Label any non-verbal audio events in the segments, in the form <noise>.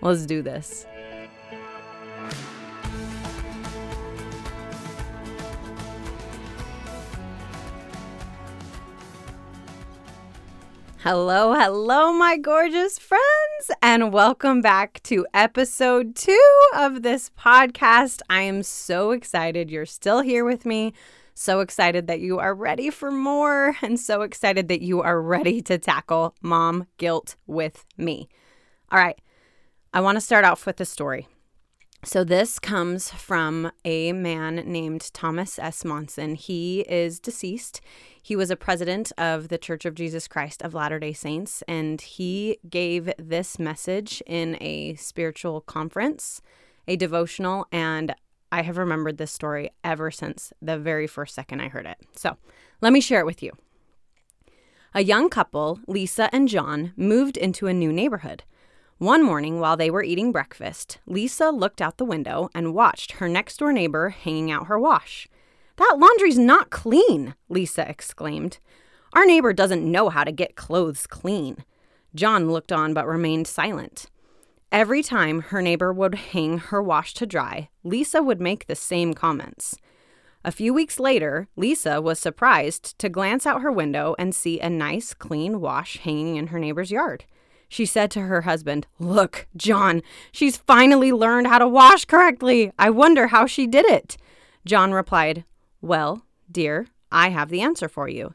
Let's do this. Hello, hello, my gorgeous friends, and welcome back to episode two of this podcast. I am so excited you're still here with me. So excited that you are ready for more, and so excited that you are ready to tackle mom guilt with me. All right, I want to start off with a story. So, this comes from a man named Thomas S. Monson. He is deceased. He was a president of the Church of Jesus Christ of Latter day Saints, and he gave this message in a spiritual conference, a devotional, and I have remembered this story ever since the very first second I heard it. So, let me share it with you. A young couple, Lisa and John, moved into a new neighborhood. One morning, while they were eating breakfast, Lisa looked out the window and watched her next door neighbor hanging out her wash. That laundry's not clean, Lisa exclaimed. Our neighbor doesn't know how to get clothes clean. John looked on but remained silent. Every time her neighbor would hang her wash to dry, Lisa would make the same comments. A few weeks later, Lisa was surprised to glance out her window and see a nice, clean wash hanging in her neighbor's yard. She said to her husband, Look, John, she's finally learned how to wash correctly. I wonder how she did it. John replied, Well, dear, I have the answer for you.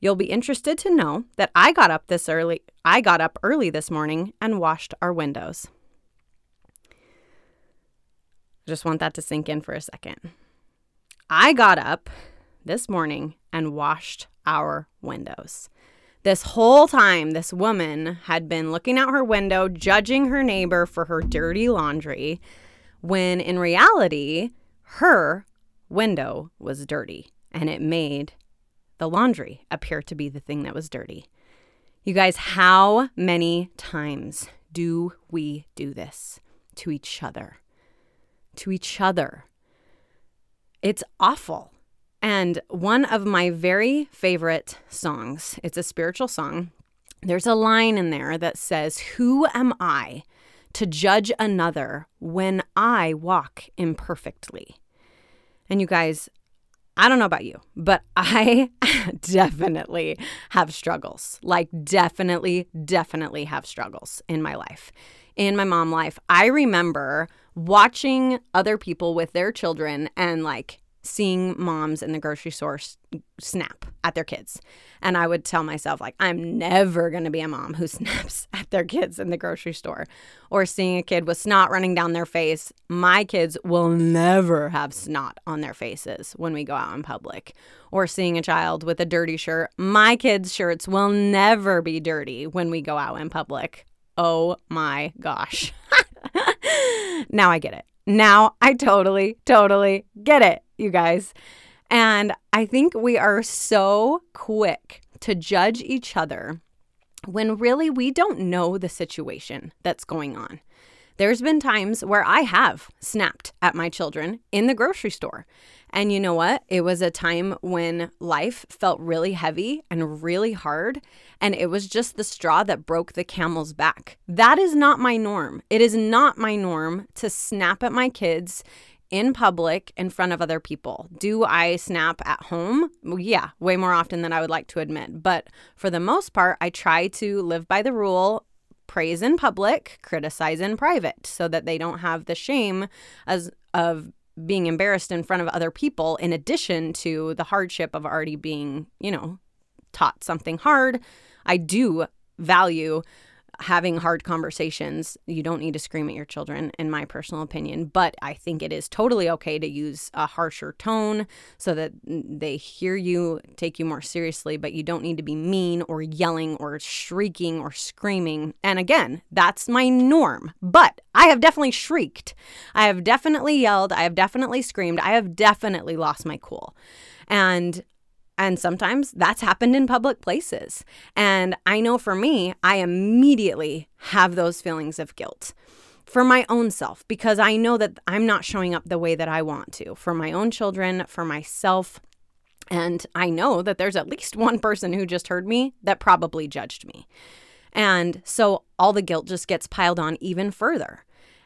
You'll be interested to know that I got up this early I got up early this morning and washed our windows. Just want that to sink in for a second. I got up this morning and washed our windows. This whole time, this woman had been looking out her window, judging her neighbor for her dirty laundry, when in reality, her window was dirty and it made the laundry appear to be the thing that was dirty. You guys, how many times do we do this to each other? To each other. It's awful. And one of my very favorite songs, it's a spiritual song. There's a line in there that says, Who am I to judge another when I walk imperfectly? And you guys, I don't know about you, but <laughs> I definitely have struggles. Like, definitely, definitely have struggles in my life. In my mom life, I remember watching other people with their children and like seeing moms in the grocery store snap at their kids. And I would tell myself, like, I'm never going to be a mom who <laughs> snaps at their kids in the grocery store. Or seeing a kid with snot running down their face. My kids will never have snot on their faces when we go out in public. Or seeing a child with a dirty shirt. My kids' shirts will never be dirty when we go out in public. Oh my gosh. <laughs> now I get it. Now I totally, totally get it you guys. And I think we are so quick to judge each other when really we don't know the situation that's going on. There's been times where I have snapped at my children in the grocery store. And you know what? It was a time when life felt really heavy and really hard. And it was just the straw that broke the camel's back. That is not my norm. It is not my norm to snap at my kids in public in front of other people. Do I snap at home? Yeah, way more often than I would like to admit. But for the most part, I try to live by the rule praise in public, criticize in private so that they don't have the shame as of being embarrassed in front of other people in addition to the hardship of already being, you know, taught something hard. I do value having hard conversations. You don't need to scream at your children, in my personal opinion, but I think it is totally okay to use a harsher tone so that they hear you, take you more seriously, but you don't need to be mean or yelling or shrieking or screaming. And again, that's my norm, but I have definitely shrieked. I have definitely yelled. I have definitely screamed. I have definitely lost my cool. And and sometimes that's happened in public places. And I know for me, I immediately have those feelings of guilt for my own self because I know that I'm not showing up the way that I want to for my own children, for myself. And I know that there's at least one person who just heard me that probably judged me. And so all the guilt just gets piled on even further.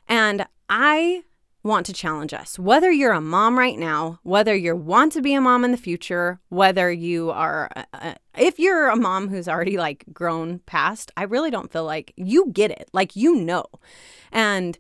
And I want to challenge us. Whether you're a mom right now, whether you want to be a mom in the future, whether you are, uh, uh, if you're a mom who's already like grown past, I really don't feel like you get it. Like you know. And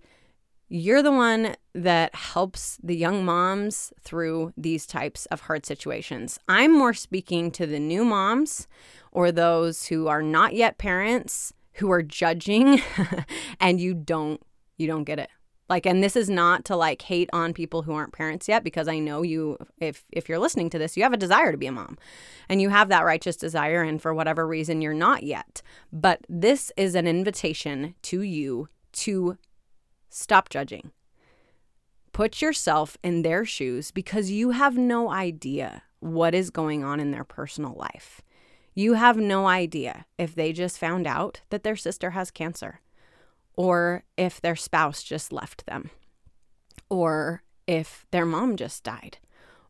you're the one that helps the young moms through these types of hard situations. I'm more speaking to the new moms or those who are not yet parents who are judging <laughs> and you don't you don't get it. Like, and this is not to like hate on people who aren't parents yet, because I know you, if if you're listening to this, you have a desire to be a mom, and you have that righteous desire, and for whatever reason you're not yet. But this is an invitation to you to stop judging. Put yourself in their shoes because you have no idea what is going on in their personal life. You have no idea if they just found out that their sister has cancer or if their spouse just left them, or if their mom just died,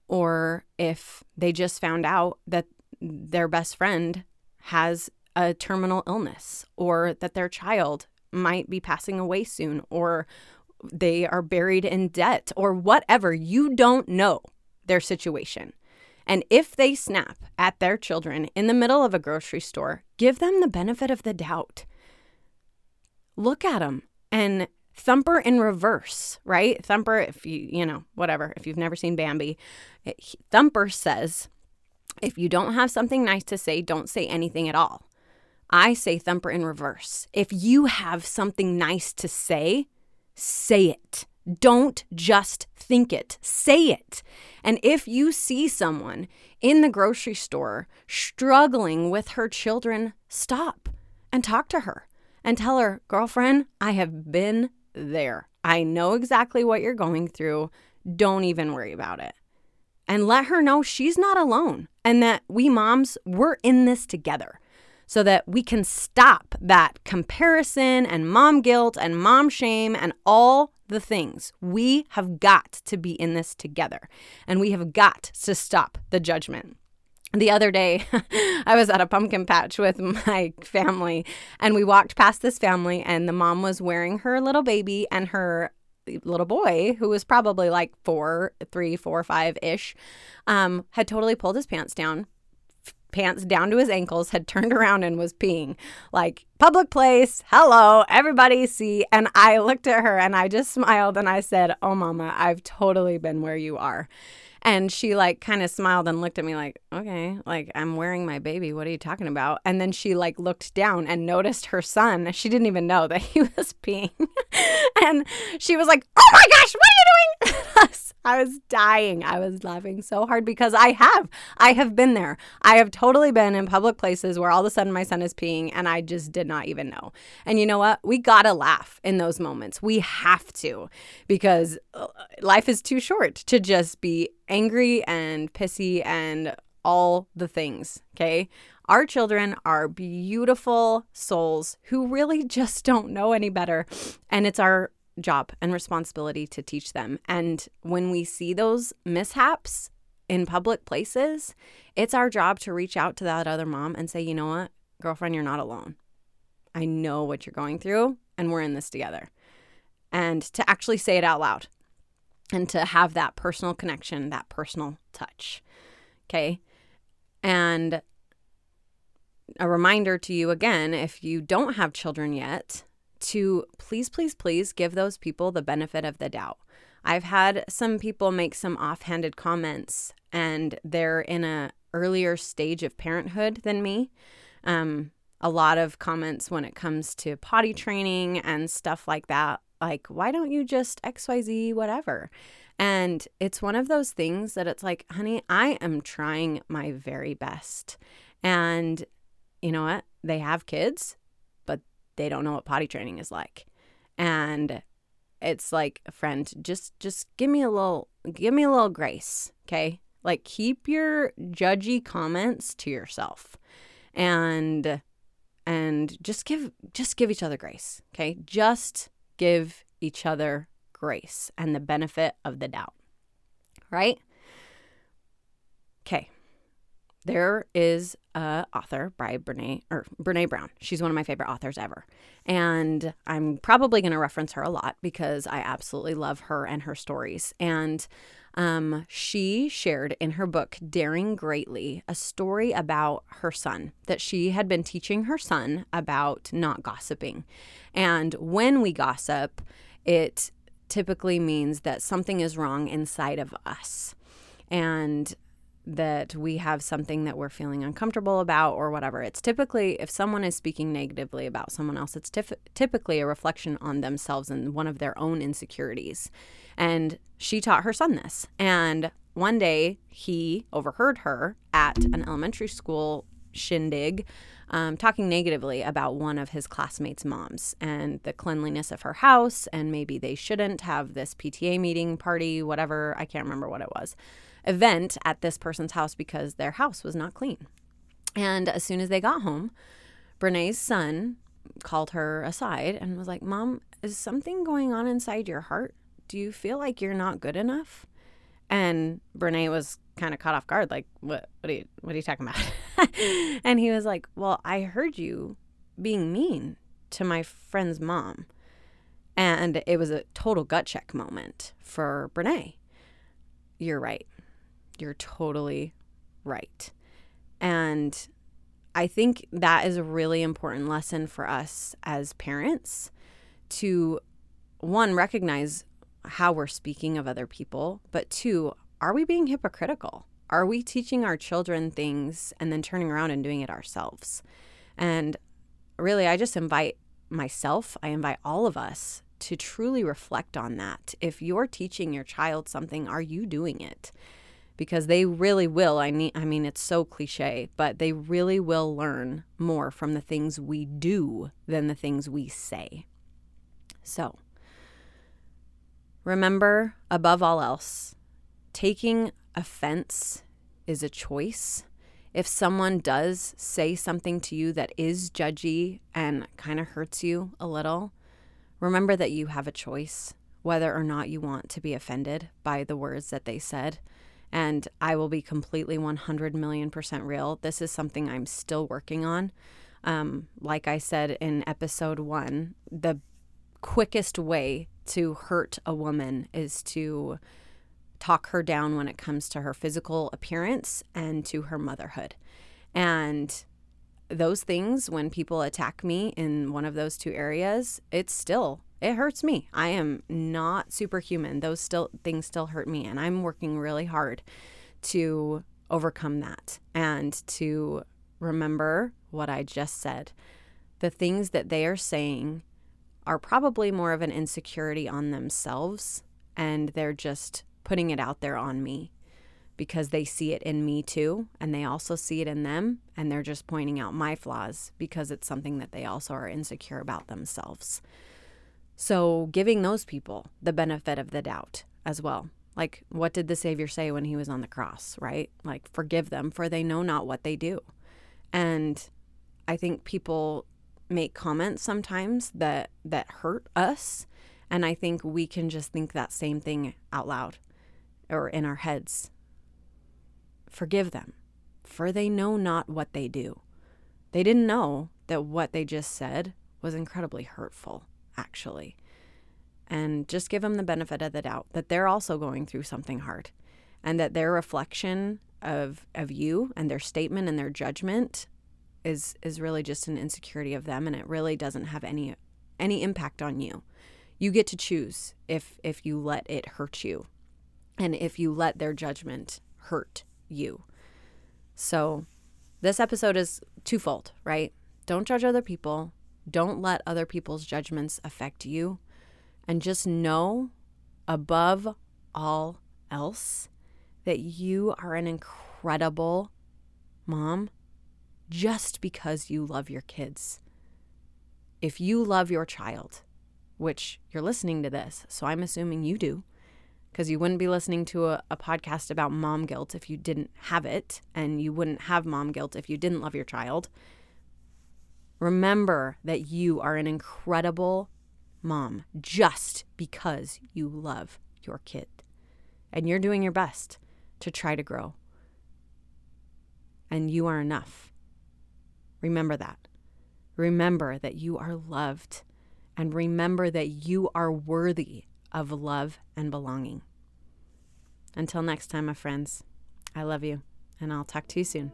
or if they just found out that their best friend has a terminal illness, or that their child might be passing away soon, or they are buried in debt, or whatever. You don't know their situation. And if they snap at their children in the middle of a grocery store, give them the benefit of the doubt look at him and Thumper in reverse, right? Thumper, if you, you know, whatever, if you've never seen Bambi, eh, it, Thumper says, if you don't have something nice to say, don't say anything at all. I say Thumper in reverse. If you have something nice to say, say it. Don't just think it, say it. And if you see someone in the grocery store struggling with her children, stop and talk to her and tell her, girlfriend, I have been there. I know exactly what you're going through. Don't even worry about it. And let her know she's not alone and that we moms, we're in this together so that we can stop that comparison and mom guilt and mom shame and all the things. We have got to be in this together and we have got to stop the judgment the other day, <laughs> I was at a pumpkin patch with my family, and we walked past this family, and the mom was wearing her little baby, and her little boy, who was probably like four, three, four, five ish, um, had totally pulled his pants down, pants down to his ankles, had turned around and was peeing. Like, public place, hello, everybody see. And I looked at her and I just smiled and I said, Oh, mama, I've totally been where you are. And she like kind of smiled and looked at me like, okay, like I'm wearing my baby. What are you talking about? And then she like looked down and noticed her son. She didn't even know that he <laughs> was peeing. and she was like, oh my gosh, what? <laughs> I was dying. I was laughing so hard because I have. I have been there. I have totally been in public places where all of a sudden my son is peeing and I just did not even know. And you know what? We got to laugh in those moments. We have to because uh, life is too short to just be angry and pissy and all the things, okay? Our children are beautiful souls who really just don't know any better. And it's our job and responsibility to teach them. And when we see those mishaps in public places, it's our job to reach out to that other mom and say, you know what, girlfriend, you're not alone. I know what you're going through, and we're in this together. And to actually say it out loud and to have that personal connection, that personal touch. Okay. And a reminder to you again if you don't have children yet, to please, please, please give those people the benefit of the doubt. I've had some people make some offhanded comments and they're in a earlier stage of parenthood than me. Um, a lot of comments when it comes to potty training and stuff like that. Like, why don't you just XYZ, whatever? And it's one of those things that it's like, honey, I am trying my very best. And you know what? They have kids, they don't know what potty training is like. And it's like, friend, just just give me a little give me a little grace, okay? Like keep your judgy comments to yourself. And and just give just give each other grace, okay? Just give each other grace and the benefit of the doubt. Right? Okay. There is a author by Brene or Brene Brown. She's one of my favorite authors ever. And I'm probably going to reference her a lot because I absolutely love her and her stories. And um, she shared in her book, Daring Greatly, a story about her son that she had been teaching her son about not gossiping. And when we gossip, it typically means that something is wrong inside of us. And that we have something that we're feeling uncomfortable about or whatever. It's typically, if someone is speaking negatively about someone else, it's tif- typically a reflection on themselves and one of their own insecurities. And she taught her son this. And one day he overheard her at an elementary school shindig um, talking negatively about one of his classmates' moms and the cleanliness of her house. And maybe they shouldn't have this PTA meeting, party, whatever. I can't remember what it was event at this person's house because their house was not clean. And as soon as they got home, Brene's son called her aside and was like, Mom, is something going on inside your heart? Do you feel like you're not good enough? And Brene was kind of caught off guard, like, what, what are you, what are you talking about? <laughs> and he was like, well, I heard you being mean to my friend's mom. And it was a total gut check moment for Brene. You're right. You're totally right. And I think that is a really important lesson for us as parents to one, recognize how we're speaking of other people, but two, are we being hypocritical? Are we teaching our children things and then turning around and doing it ourselves? And really, I just invite myself, I invite all of us to truly reflect on that. If you're teaching your child something, are you doing it? Because they really will. I mean, I mean, it's so cliche, but they really will learn more from the things we do than the things we say. So, remember above all else, taking offense is a choice. If someone does say something to you that is judgy and kind of hurts you a little, remember that you have a choice whether or not you want to be offended by the words that they said. And I will be completely 100 million percent real. This is something I'm still working on. Um, like I said in episode one, the quickest way to hurt a woman is to talk her down when it comes to her physical appearance and to her motherhood. And those things, when people attack me in one of those two areas, it's still it hurts me. I am not superhuman. Those still things still hurt me and I'm working really hard to overcome that and to remember what I just said. The things that they are saying are probably more of an insecurity on themselves and they're just putting it out there on me because they see it in me too and they also see it in them and they're just pointing out my flaws because it's something that they also are insecure about themselves. So, giving those people the benefit of the doubt as well. Like, what did the Savior say when he was on the cross, right? Like, forgive them, for they know not what they do. And I think people make comments sometimes that that hurt us and i think we can just think that same thing out loud or in our heads forgive them for they know not what they do they didn't know that what they just said was incredibly hurtful actually. And just give them the benefit of the doubt that they're also going through something hard and that their reflection of of you and their statement and their judgment is is really just an insecurity of them and it really doesn't have any any impact on you. You get to choose if if you let it hurt you and if you let their judgment hurt you. So this episode is twofold, right? Don't judge other people. Don't let other people's judgments affect you. And just know above all else that you are an incredible mom just because you love your kids. If you love your child, which you're listening to this, so I'm assuming you do, because you wouldn't be listening to a, a, podcast about mom guilt if you didn't have it, and you wouldn't have mom guilt if you didn't love your child. Remember that you are an incredible mom just because you love your kid. And you're doing your best to try to grow. And you are enough. Remember that. Remember that you are loved. And remember that you are worthy of love and belonging. Until next time, my friends, I love you, and I'll talk to you soon.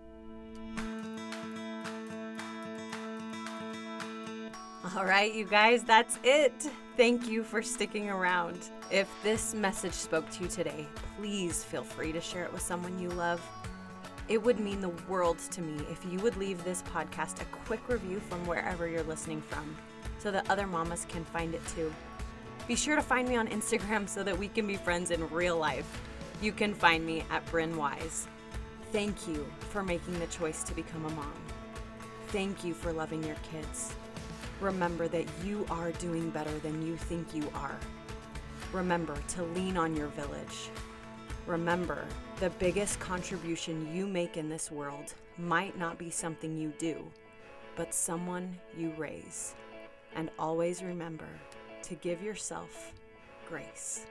All right, you guys, that's it. Thank you for sticking around. If this message spoke to you today, please feel free to share it with someone you love. It would mean the world to me if you would leave this podcast a quick review from wherever you're listening from so that other mamas can find it too. Be sure to find me on Instagram so that we can be friends in real life. You can find me at Bryn Wise. Thank you for making the choice to become a mom. Thank you for loving your kids. Remember that you are doing better than you think you are. Remember to lean on your village. Remember, the biggest contribution you make in this world might not be something you do, but someone you raise. And always remember to give yourself grace.